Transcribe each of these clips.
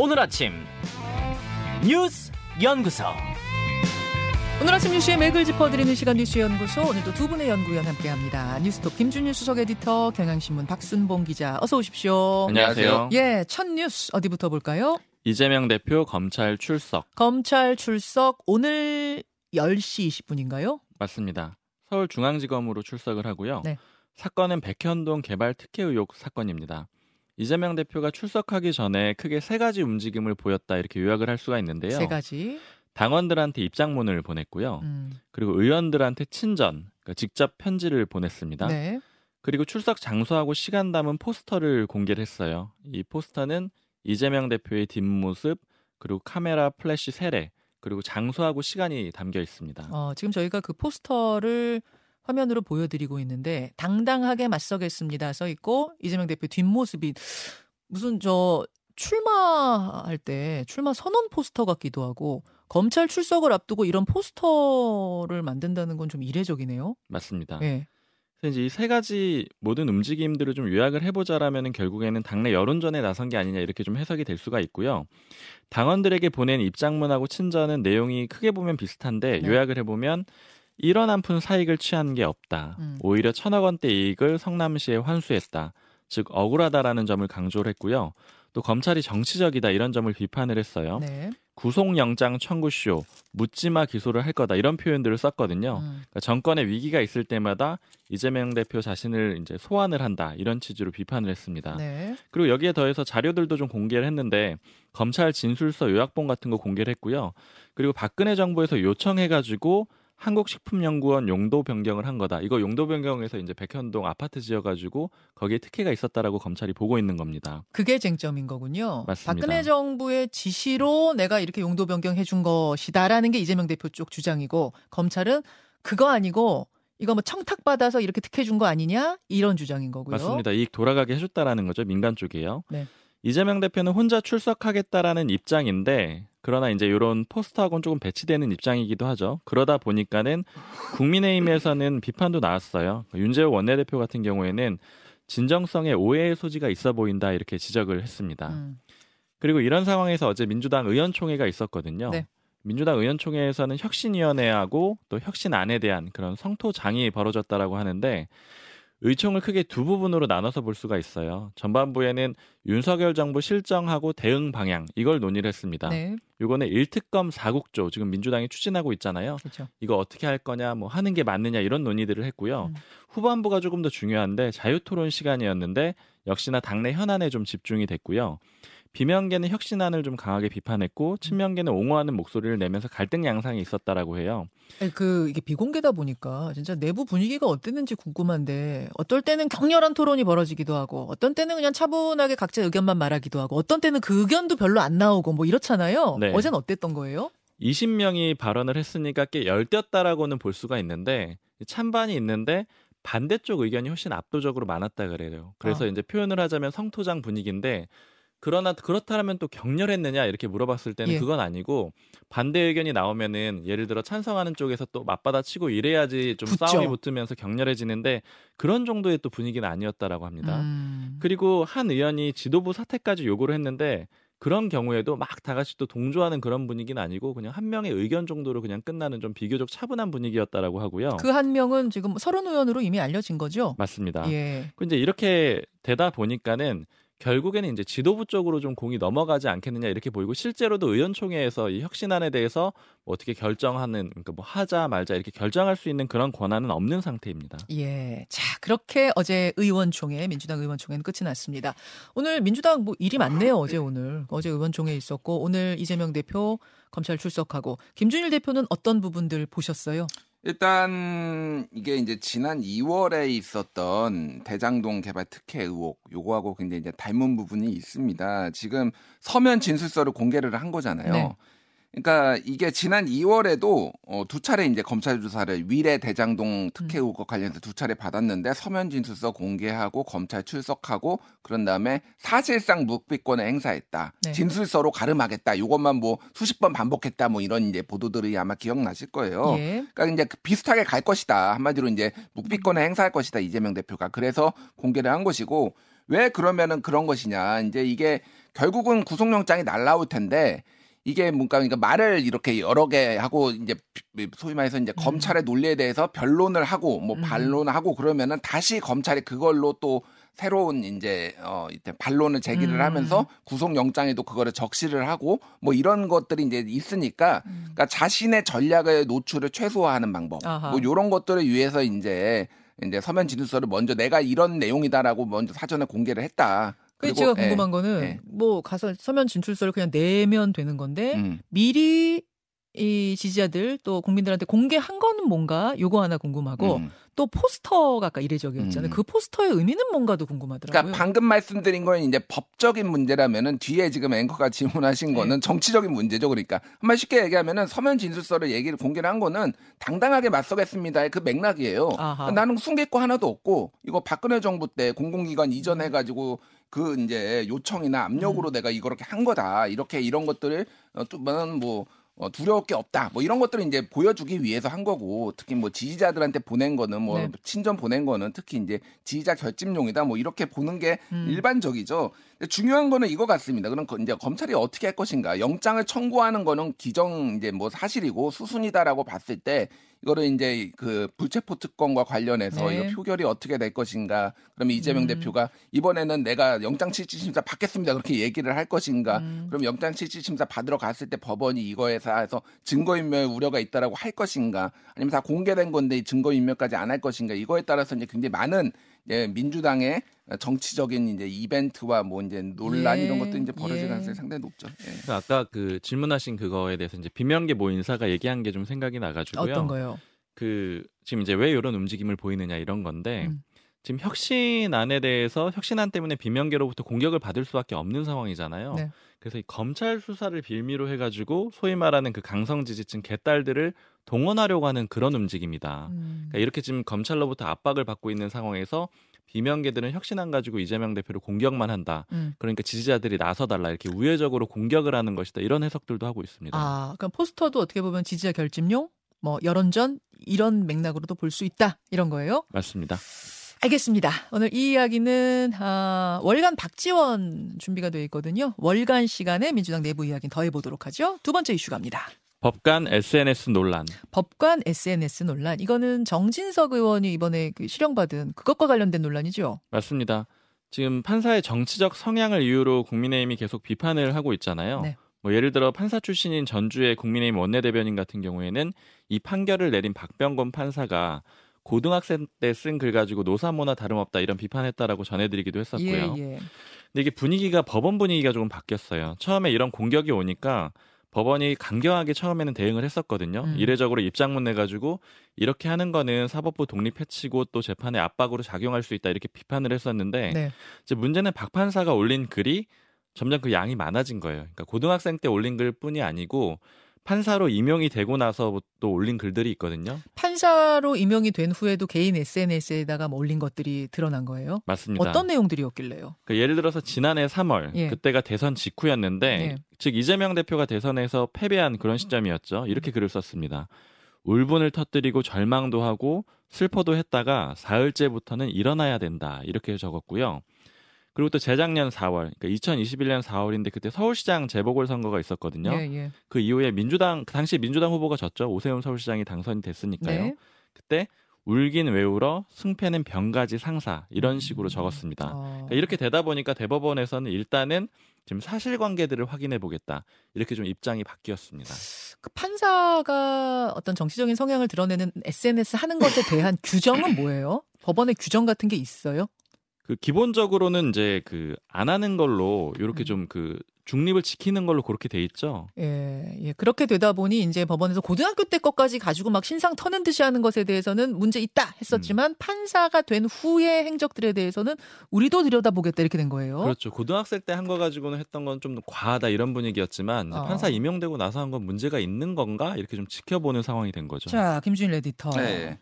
오늘 아침 뉴스 연구소. 오늘 아침 뉴스의 맥을 짚어드리는 시간 뉴스 연구소 오늘도 두 분의 연구위원 함께합니다. 뉴스톱 김준일 수석 에디터, 경향신문 박순봉 기자, 어서 오십시오. 안녕하세요. 예, 첫 뉴스 어디부터 볼까요? 이재명 대표 검찰 출석 검찰 출석 오늘 10시 20분인가요? 맞습니다. 서울중앙지검으로 출석을 하고요. 네. 사건은 백현동 개발 특혜 의혹 사건입니다. 이재명 대표가 출석하기 전에 크게 세 가지 움직임을 보였다 이렇게 요약을 할 수가 있는데요. 세 가지. 당원들한테 입장문을 보냈고요. 음, 그리고 의원들한테 친전, 그러니까 직접 편지를 보냈습니다. 네. 그리고 출석 장소하고 시간 담은 포스터를 공개를 했어요. 이 포스터는 이재명 대표의 뒷모습, 그리고 카메라 플래시 세례, 그리고 장소하고 시간이 담겨 있습니다. 어, 지금 저희가 그 포스터를 화면으로 보여드리고 있는데 당당하게 맞서겠습니다 써 있고 이재명 대표 뒷모습이 무슨 저 출마할 때 출마 선언 포스터 같기도 하고 검찰 출석을 앞두고 이런 포스터를 만든다는 건 좀 이례적이네요. 맞습니다. 예. 그래서 이제 이 세 가지 모든 움직임들을 좀 요약을 해보자라면은 결국에는 당내 여론전에 나선 게 아니냐 이렇게 좀 해석이 될 수가 있고요. 당원들에게 보낸 입장문하고 친전은 내용이 크게 보면 비슷한데 네. 요약을 해보면 이런 한푼 사익을 취한 게 없다. 음. 오히려 천억 원대 이익을 성남시에 환수했다. 즉 억울하다라는 점을 강조를 했고요. 또 검찰이 정치적이다 이런 점을 비판을 했어요. 네. 구속영장 청구쇼, 묻지마 기소를 할 거다 이런 표현들을 썼거든요. 음. 그러니까 정권의 위기가 있을 때마다 이재명 대표 자신을 이제 소환을 한다 이런 취지로 비판을 했습니다. 네. 그리고 여기에 더해서 자료들도 좀 공개를 했는데 검찰 진술서 요약본 같은 거 공개를 했고요. 그리고 박근혜 정부에서 요청해가지고 한국식품연구원 용도 변경을 한 거다. 이거 용도 변경에서 이제 백현동 아파트 지어가지고 거기에 특혜가 있었다라고 검찰이 보고 있는 겁니다. 그게 쟁점인 거군요. 맞습니다. 박근혜 정부의 지시로 내가 이렇게 용도 변경해 준 것이다라는 게 이재명 대표 쪽 주장이고 검찰은 그거 아니고 이거 뭐 청탁 받아서 이렇게 특혜 준 거 아니냐 이런 주장인 거고요. 맞습니다. 이익 돌아가게 해줬다라는 거죠. 민간 쪽이에요. 네. 이재명 대표는 혼자 출석하겠다라는 입장인데 그러나 이제 이런 포스터하고는 조금 배치되는 입장이기도 하죠. 그러다 보니까는 국민의힘에서는 비판도 나왔어요. 윤재호 원내대표 같은 경우에는 진정성에 오해의 소지가 있어 보인다 이렇게 지적을 했습니다. 음. 그리고 이런 상황에서 어제 민주당 의원총회가 있었거든요. 네. 민주당 의원총회에서는 혁신위원회하고 또 혁신안에 대한 그런 성토장이 벌어졌다라고 하는데 의총을 크게 두 부분으로 나눠서 볼 수가 있어요. 전반부에는 윤석열 정부 실정하고 대응 방향 이걸 논의를 했습니다. 네. 요거는 1특검 4국조 지금 민주당이 추진하고 있잖아요. 그렇죠. 이거 어떻게 할 거냐, 뭐 하는 게 맞느냐 이런 논의들을 했고요. 음. 후반부가 조금 더 중요한데 자유토론 시간이었는데 역시나 당내 현안에 좀 집중이 됐고요. 비명계는 혁신안을 좀 강하게 비판했고 친명계는 옹호하는 목소리를 내면서 갈등 양상이 있었다라고 해요. 아니, 그 이게 비공개다 보니까 진짜 내부 분위기가 어땠는지 궁금한데 어떨 때는 격렬한 토론이 벌어지기도 하고 어떤 때는 그냥 차분하게 각자 의견만 말하기도 하고 어떤 때는 그 의견도 별로 안 나오고 뭐 이렇잖아요. 네. 어제는 어땠던 거예요? 20명이 발언을 했으니까 꽤 열렸다라고는 볼 수가 있는데 찬반이 있는데 반대쪽 의견이 훨씬 압도적으로 많았다 그래요. 그래서 아. 이제 표현을 하자면 성토장 분위기인데 그러나 그렇다면 또 격렬했느냐 이렇게 물어봤을 때는 예. 그건 아니고 반대 의견이 나오면은 예를 들어 찬성하는 쪽에서 또 맞받아치고 이래야지 좀 붙죠. 싸움이 붙으면서 격렬해지는데 그런 정도의 또 분위기는 아니었다라고 합니다. 음. 그리고 한 의원이 지도부 사퇴까지 요구를 했는데 그런 경우에도 막 다 같이 또 동조하는 그런 분위기는 아니고 그냥 한 명의 의견 정도로 그냥 끝나는 좀 비교적 차분한 분위기였다라고 하고요. 그 한 명은 지금 서른 의원으로 이미 알려진 거죠? 맞습니다. 예. 그 이제 이렇게 되다 보니까는 결국에는 이제 지도부 쪽으로 좀 공이 넘어가지 않겠느냐 이렇게 보이고 실제로도 의원총회에서 이 혁신안에 대해서 뭐 어떻게 결정하는 그러니까 뭐 하자 말자 이렇게 결정할 수 있는 그런 권한은 없는 상태입니다. 예. 자, 그렇게 어제 의원총회, 민주당 의원총회는 끝이 났습니다. 오늘 민주당 뭐 일이 많네요, 어제 오늘. 어제 의원총회 있었고, 오늘 이재명 대표 검찰 출석하고, 김준일 대표는 어떤 부분들 보셨어요? 일단 이게 이제 지난 2월에 있었던 대장동 개발 특혜 의혹 요거하고 굉장히 이제 닮은 부분이 있습니다. 지금 서면 진술서를 공개를 한 거잖아요. 네. 그러니까 이게 지난 2월에도 어, 두 차례 이제 검찰 조사를 위례 대장동 특혜 음. 의혹과 관련해서 두 차례 받았는데 서면 진술서 공개하고 검찰 출석하고 그런 다음에 사실상 묵비권을 행사했다. 네. 진술서로 가름하겠다. 이것만 뭐 수십 번 반복했다. 뭐 이런 이제 보도들이 아마 기억나실 거예요. 예. 그러니까 이제 그 비슷하게 갈 것이다. 한마디로 이제 묵비권을 행사할 것이다. 이재명 대표가. 그래서 공개를 한 것이고 왜 그러면은 그런 것이냐. 이제 이게 결국은 구속영장이 날라올 텐데 이게 뭔가 그러니까 말을 이렇게 여러 개 하고 이제 소위 말해서 이제 검찰의 논리에 대해서 변론을 하고 뭐 음. 반론하고 그러면은 다시 검찰이 그걸로 또 새로운 이제 어 이때 반론을 제기를 음. 하면서 구속 영장에도 그거를 적시를 하고 뭐 이런 것들이 이제 있으니까 그러니까 자신의 전략의 노출을 최소화하는 방법 아하. 뭐 이런 것들을 위해서 이제 이제 서면 진술서를 먼저 내가 이런 내용이다라고 먼저 사전에 공개를 했다. 그 제가 예, 궁금한 거는 예. 뭐 가서 서면 진출서를 그냥 내면 되는 건데 음. 미리 이 지지자들 또 국민들한테 공개한 거는 뭔가 요거 하나 궁금하고 음. 또 포스터가 아까 이례적이었잖아요. 음. 그 포스터의 의미는 뭔가도 궁금하더라고요. 그러니까 방금 말씀드린 건 이제 법적인 문제라면은 뒤에 지금 앵커가 질문하신 네. 거는 정치적인 문제죠. 그러니까 한번 쉽게 얘기하면은 서면 진술서를 얘기를 공개를 한 거는 당당하게 맞서겠습니다의 그 맥락이에요. 아하. 나는 숨길 거 하나도 없고 이거 박근혜 정부 때 공공기관 이전해 가지고 그 이제 요청이나 음. 압력으로 내가 이거 이렇게 한 거다. 이렇게 이런 것들을 어, 또뭐 어, 두려울 게 없다. 뭐 이런 것들을 이제 보여주기 위해서 한 거고 특히 뭐 지지자들한테 보낸 거는 뭐 네. 친전 보낸 거는 특히 이제 지지자 결집용이다. 뭐 이렇게 보는 게 음. 일반적이죠. 근데 중요한 거는 이거 같습니다. 그럼 그 이제 검찰이 어떻게 할 것인가? 영장을 청구하는 거는 기정 이제 뭐 사실이고 수순이다라고 봤을 때 이거를 이제 그 불체포 특권과 관련해서 네. 이거 표결이 어떻게 될 것인가? 그러면 이재명 음. 대표가 이번에는 내가 영장 실질 심사 받겠습니다. 그렇게 얘기를 할 것인가? 음. 그럼 영장 실질 심사 받으러 갔을 때 법원이 이거에 대해서 증거인멸 우려가 있다라고 할 것인가? 아니면 다 공개된 건데 증거인멸까지 안 할 것인가? 이거에 따라서 이제 굉장히 많은 예, 민주당의 정치적인 이제 이벤트와 뭐 이제 논란 예, 이런 것도 이제 벌어질 예. 가능성이 상당히 높죠. 예. 그 아까 그 질문하신 그거에 대해서 이제 비명계 모 인사가 얘기한 게 좀 생각이 나가지고요. 어떤 거요? 그 지금 이제 왜 이런 움직임을 보이느냐 이런 건데 음. 지금 혁신안에 대해서 혁신안 때문에 비명계로부터 공격을 받을 수밖에 없는 상황이잖아요. 네. 그래서 이 검찰 수사를 빌미로 해가지고 소위 말하는 그 강성 지지층 개딸들을 동원하려고 하는 그런 움직임이다. 음. 그러니까 이렇게 지금 검찰로부터 압박을 받고 있는 상황에서 비명계들은 혁신 안 가지고 이재명 대표를 공격만 한다. 음. 그러니까 지지자들이 나서달라 이렇게 우회적으로 공격을 하는 것이다. 이런 해석들도 하고 있습니다. 아, 그럼 포스터도 어떻게 보면 지지자 결집용, 뭐 여론전 이런 맥락으로도 볼 수 있다 이런 거예요. 맞습니다. 알겠습니다. 오늘 이 이야기는 아, 월간 박지원 준비가 되어 있거든요. 월간 시간에 민주당 내부 이야기는 더해 보도록 하죠. 두 번째 이슈 갑니다. 법관 SNS 논란. 법관 SNS 논란. 이거는 정진석 의원이 이번에 그 실형받은 그것과 관련된 논란이죠. 맞습니다. 지금 판사의 정치적 성향을 이유로 국민의힘이 계속 비판을 하고 있잖아요. 네. 뭐 예를 들어 판사 출신인 전주의 국민의힘 원내대변인 같은 경우에는 이 판결을 내린 박병건 판사가 고등학생 때 쓴 글 가지고 노사모나 다름없다 이런 비판했다라고 전해드리기도 했었고요. 예, 예. 근데 이게 분위기가 법원 분위기가 조금 바뀌었어요. 처음에 이런 공격이 오니까 법원이 강경하게 처음에는 대응을 했었거든요. 음. 이례적으로 입장문 내가지고 이렇게 하는 거는 사법부 독립 해치고 또 재판에 압박으로 작용할 수 있다 이렇게 비판을 했었는데 네. 이제 문제는 박 판사가 올린 글이 점점 그 양이 많아진 거예요. 그러니까 고등학생 때 올린 글뿐이 아니고 판사로 임용이 되고 나서 또 올린 글들이 있거든요. 판사로 임용이 된 후에도 개인 SNS에다가 뭐 올린 것들이 드러난 거예요. 맞습니다. 어떤 내용들이었길래요? 그 예를 들어서 지난해 3월 예. 그때가 대선 직후였는데 예. 즉 이재명 대표가 대선에서 패배한 그런 시점이었죠. 이렇게 글을 썼습니다. 울분을 터뜨리고 절망도 하고 슬퍼도 했다가 사흘째부터는 일어나야 된다. 이렇게 적었고요. 그리고 또 재작년 4월, 그러니까 2021년 4월인데 그때 서울시장 재보궐 선거가 있었거든요. 예, 예. 그 이후에 민주당 그 당시 민주당 후보가 졌죠. 오세훈 서울시장이 당선이 됐으니까요. 네. 그때 울긴 왜 울어 승패는 병가지 상사 이런 식으로 적었습니다. 어. 그러니까 이렇게 되다 보니까 대법원에서는 일단은 지금 사실관계들을 확인해 보겠다 이렇게 좀 입장이 바뀌었습니다. 그 판사가 어떤 정치적인 성향을 드러내는 SNS 하는 것에 대한 규정은 뭐예요? 법원의 규정 같은 게 있어요? 그 기본적으로는 이제 그 안 하는 걸로 이렇게 음. 좀그 중립을 지키는 걸로 그렇게 돼 있죠. 예, 예. 그렇게 되다 보니 이제 법원에서 고등학교 때 것까지 가지고 막 신상 터는 듯이 하는 것에 대해서는 문제 있다 했었지만 판사가 된 후의 행적들에 대해서는 우리도 들여다보겠다 이렇게 된 거예요. 그렇죠. 고등학생 때 한 거 가지고는 했던 건 좀 과하다 이런 분위기였지만 어. 판사 임용되고 나서 한 건 문제가 있는 건가 이렇게 좀 지켜보는 상황이 된 거죠. 자, 김준일 에디터. 네.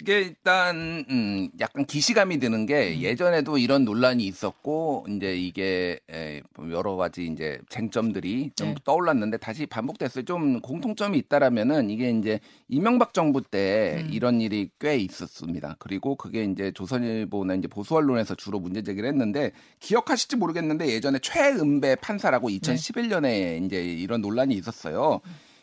이게 일단 음 약간 기시감이 드는 게 음. 예전에도 이런 논란이 있었고 이제 이게 에, 여러 가지 이제 쟁점들이 좀 네. 떠올랐는데 다시 반복됐어요. 좀 공통점이 있다라면은 이게 이제 이명박 정부 때 음. 이런 일이 꽤 있었습니다. 그리고 그게 이제 조선일보나 이제 보수 언론에서 주로 문제 제기를 했는데 기억하실지 모르겠는데 예전에 최은배 판사라고 네. 2011년에 이제 이런 논란이 있었어요.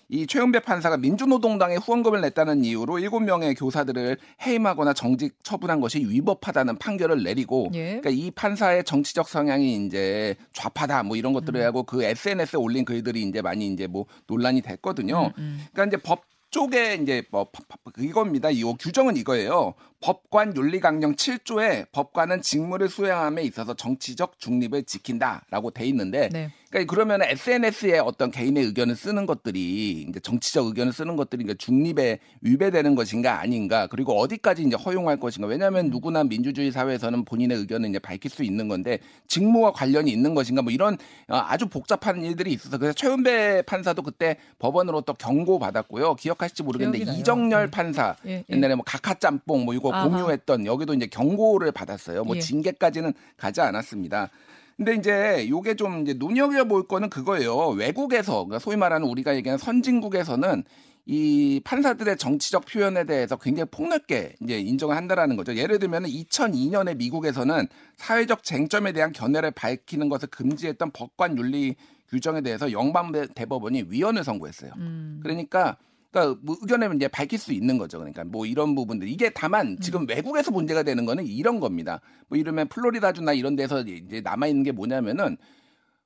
이 최은배 판사가 민주노동당에 후원금을 냈다는 이유로 7명의 교사들을 해임하거나 정직 처분한 것이 위법하다는 판결을 내리고 예. 그러니까 이 판사의 정치적 성향이 이제 좌파다 뭐 이런 것들을 음. 하고 그 SNS에 올린 글들이 이제 많이 이제 뭐 논란이 됐거든요. 음, 음. 그러니까 이제 법 쪽에 이제 뭐 이겁니다. 이 규정은 이거예요. 법관 윤리 강령 7조에 법관은 직무를 수행함에 있어서 정치적 중립을 지킨다라고 돼 있는데 네. 그러니까 그러면 SNS에 어떤 개인의 의견을 쓰는 것들이 이제 정치적 의견을 쓰는 것들이 이제 중립에 위배되는 것인가 아닌가 그리고 어디까지 이제 허용할 것인가 왜냐하면 누구나 민주주의 사회에서는 본인의 의견을 이제 밝힐 수 있는 건데 직무와 관련이 있는 것인가 뭐 이런 어, 아주 복잡한 일들이 있어서 그래서 최은배 판사도 그때 법원으로 또 경고 받았고요 기억하실지 모르겠는데 기억이 나요. 이정열 네. 판사 예, 예. 옛날에 뭐 각하짬뽕 뭐 이거 아하. 공유했던 여기도 이제 경고를 받았어요. 뭐 예. 징계까지는 가지 않았습니다. 근데 이제 요게 좀 이제 눈여겨볼 거는 그거예요. 외국에서 그러니까 소위 말하는 우리가 얘기하는 선진국에서는 이 판사들의 정치적 표현에 대해서 굉장히 폭넓게 이제 인정을 한다라는 거죠. 예를 들면 2002년에 미국에서는 사회적 쟁점에 대한 견해를 밝히는 것을 금지했던 법관 윤리 규정에 대해서 영방 대법원이 위헌을 선고했어요. 음. 그러니까 그러니까 뭐 의견을 이제 밝힐 수 있는 거죠. 그러니까 뭐 이런 부분들 이게 다만 지금 음. 외국에서 문제가 되는 거는 이런 겁니다. 뭐 이러면 플로리다주나 이런 데서 이제 남아 있는 게 뭐냐면은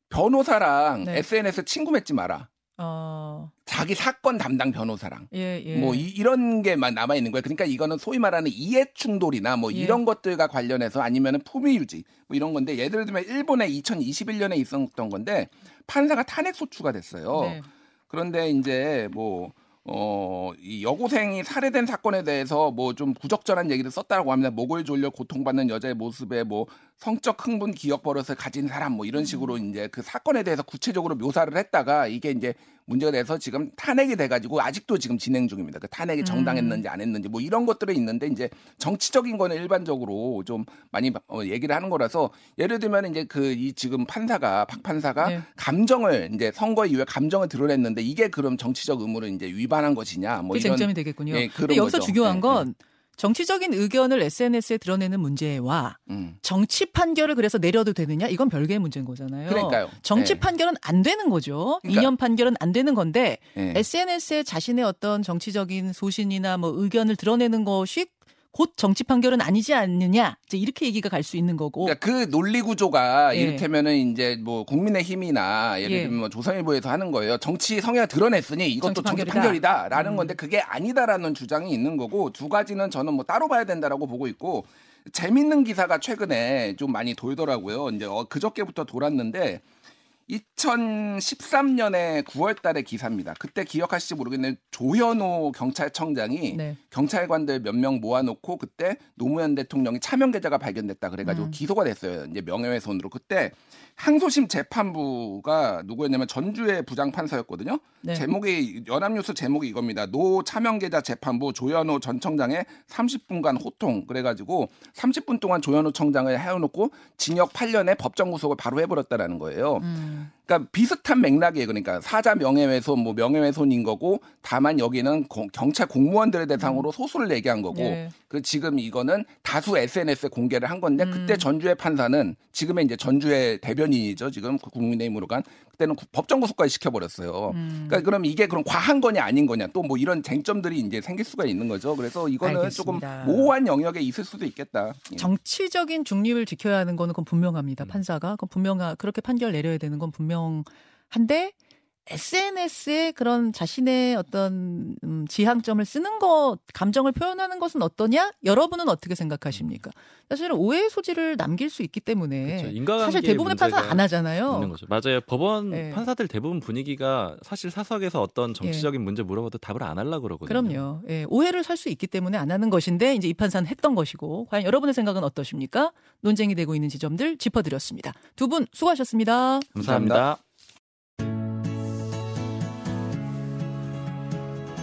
변호사랑 네. SNS 친구 맺지 마라. 어. 자기 사건 담당 변호사랑 예, 예. 뭐 이, 런 게만 남아 있는 거예요. 그러니까 이거는 소위 말하는 이해 충돌이나 뭐 예. 이런 것들과 관련해서 아니면은 품위 유지 뭐 이런 건데 예를 들면 일본에 2021년에 있었던 건데 판사가 탄핵 소추가 됐어요. 네. 그런데 이제 뭐 어, 이 여고생이 살해된 사건에 대해서 뭐 좀 부적절한 얘기를 썼다고 합니다. 목을 졸려 고통받는 여자의 모습에 뭐 성적 흥분 기억 버릇을 가진 사람 뭐 이런 식으로 이제 그 사건에 대해서 구체적으로 묘사를 했다가 이게 이제 문제가 돼서 지금 탄핵이 돼가지고 아직도 지금 진행 중입니다. 그 탄핵이 정당했는지 안 했는지 뭐 이런 것들이 있는데 이제 정치적인 거는 일반적으로 좀 많이 어, 얘기를 하는 거라서 예를 들면 이제 그 이 지금 판사가 박 판사가 네. 감정을 이제 선거 이후에 감정을 드러냈는데 이게 그럼 정치적 의무를 이제 위반한 것이냐 뭐 그 이런 쟁점이 되겠군요. 예, 그런 근데 여기서 거죠. 중요한 예, 건 정치적인 의견을 SNS에 드러내는 문제와 음. 정치 판결을 그래서 내려도 되느냐 이건 별개의 문제인 거잖아요. 그러니까요. 정치 예. 판결은 안 되는 거죠. 그러니까. 이념 판결은 안 되는 건데 예. SNS에 자신의 어떤 정치적인 소신이나 뭐 의견을 드러내는 것이 곧 정치 판결은 아니지 않느냐 이제 이렇게 얘기가 갈 수 있는 거고 그러니까 그 논리 구조가 예. 이를테면은 이제 뭐 국민의힘이나 예를 예. 들면 뭐 조선일보에서 하는 거예요. 정치 성향을 드러냈으니 이것도 정치 판결이다. 판결이다 라는 음. 건데 그게 아니다라는 주장이 있는 거고 두 가지는 저는 뭐 따로 봐야 된다라고 보고 있고 재밌는 기사가 최근에 좀 많이 돌더라고요. 이제 어, 그저께부터 돌았는데 2013년에 9월 달의 기사입니다. 그때 기억하실지 모르겠는데 조현호 경찰청장이 네. 경찰관들 몇 명 모아놓고 그때 노무현 대통령이 차명 계좌가 발견됐다 그래가지고 음. 기소가 됐어요. 이제 명예훼손으로 그때 항소심 재판부가 누구였냐면 전주의 부장 판사였거든요. 네. 제목이 연합뉴스 제목이 이겁니다. 노 차명 계좌 재판부 조현호 전 청장의 30분간 호통 그래가지고 30분 동안 조현호 청장을 해놓고 징역 8년에 법정 구속을 바로 해버렸다라는 거예요. 음. Yeah. 그러니까 비슷한 맥락이에요. 그러니까 사자 명예훼손, 뭐 명예훼손인 거고 다만 여기는 공- 경찰 공무원들을 대상으로 소수를 얘기한 거고 네. 그 지금 이거는 다수 SNS에 공개를 한 건데 음. 그때 전주의 판사는 지금의 이제 전주의 대변인이죠. 지금 그 국민의힘으로 간 그때는 구- 법정 구속까지 시켜버렸어요. 음. 그러니까 그럼 이게 그럼 과한 거냐 아닌 거냐 또 뭐 이런 쟁점들이 이제 생길 수가 있는 거죠. 그래서 이거는 알겠습니다. 조금 모호한 영역에 있을 수도 있겠다. 예. 정치적인 중립을 지켜야 하는 거는 그건 분명합니다. 음. 판사가 그건 분명하 그렇게 판결 내려야 되는 건 분명 한데 SNS에 그런 자신의 어떤 음, 지향점을 쓰는 것, 감정을 표현하는 것은 어떠냐? 여러분은 어떻게 생각하십니까? 사실은 오해의 소지를 남길 수 있기 때문에 그렇죠. 사실 대부분의 판사 안 하잖아요. 맞아요. 법원 네. 판사들 대부분 분위기가 사실 사석에서 어떤 정치적인 문제 물어봐도 답을 안 하려고 그러거든요. 그럼요. 예, 오해를 살 수 있기 때문에 안 하는 것인데 이제 이 판사는 했던 것이고 과연 여러분의 생각은 어떠십니까? 논쟁이 되고 있는 지점들 짚어드렸습니다. 두 분 수고하셨습니다. 감사합니다.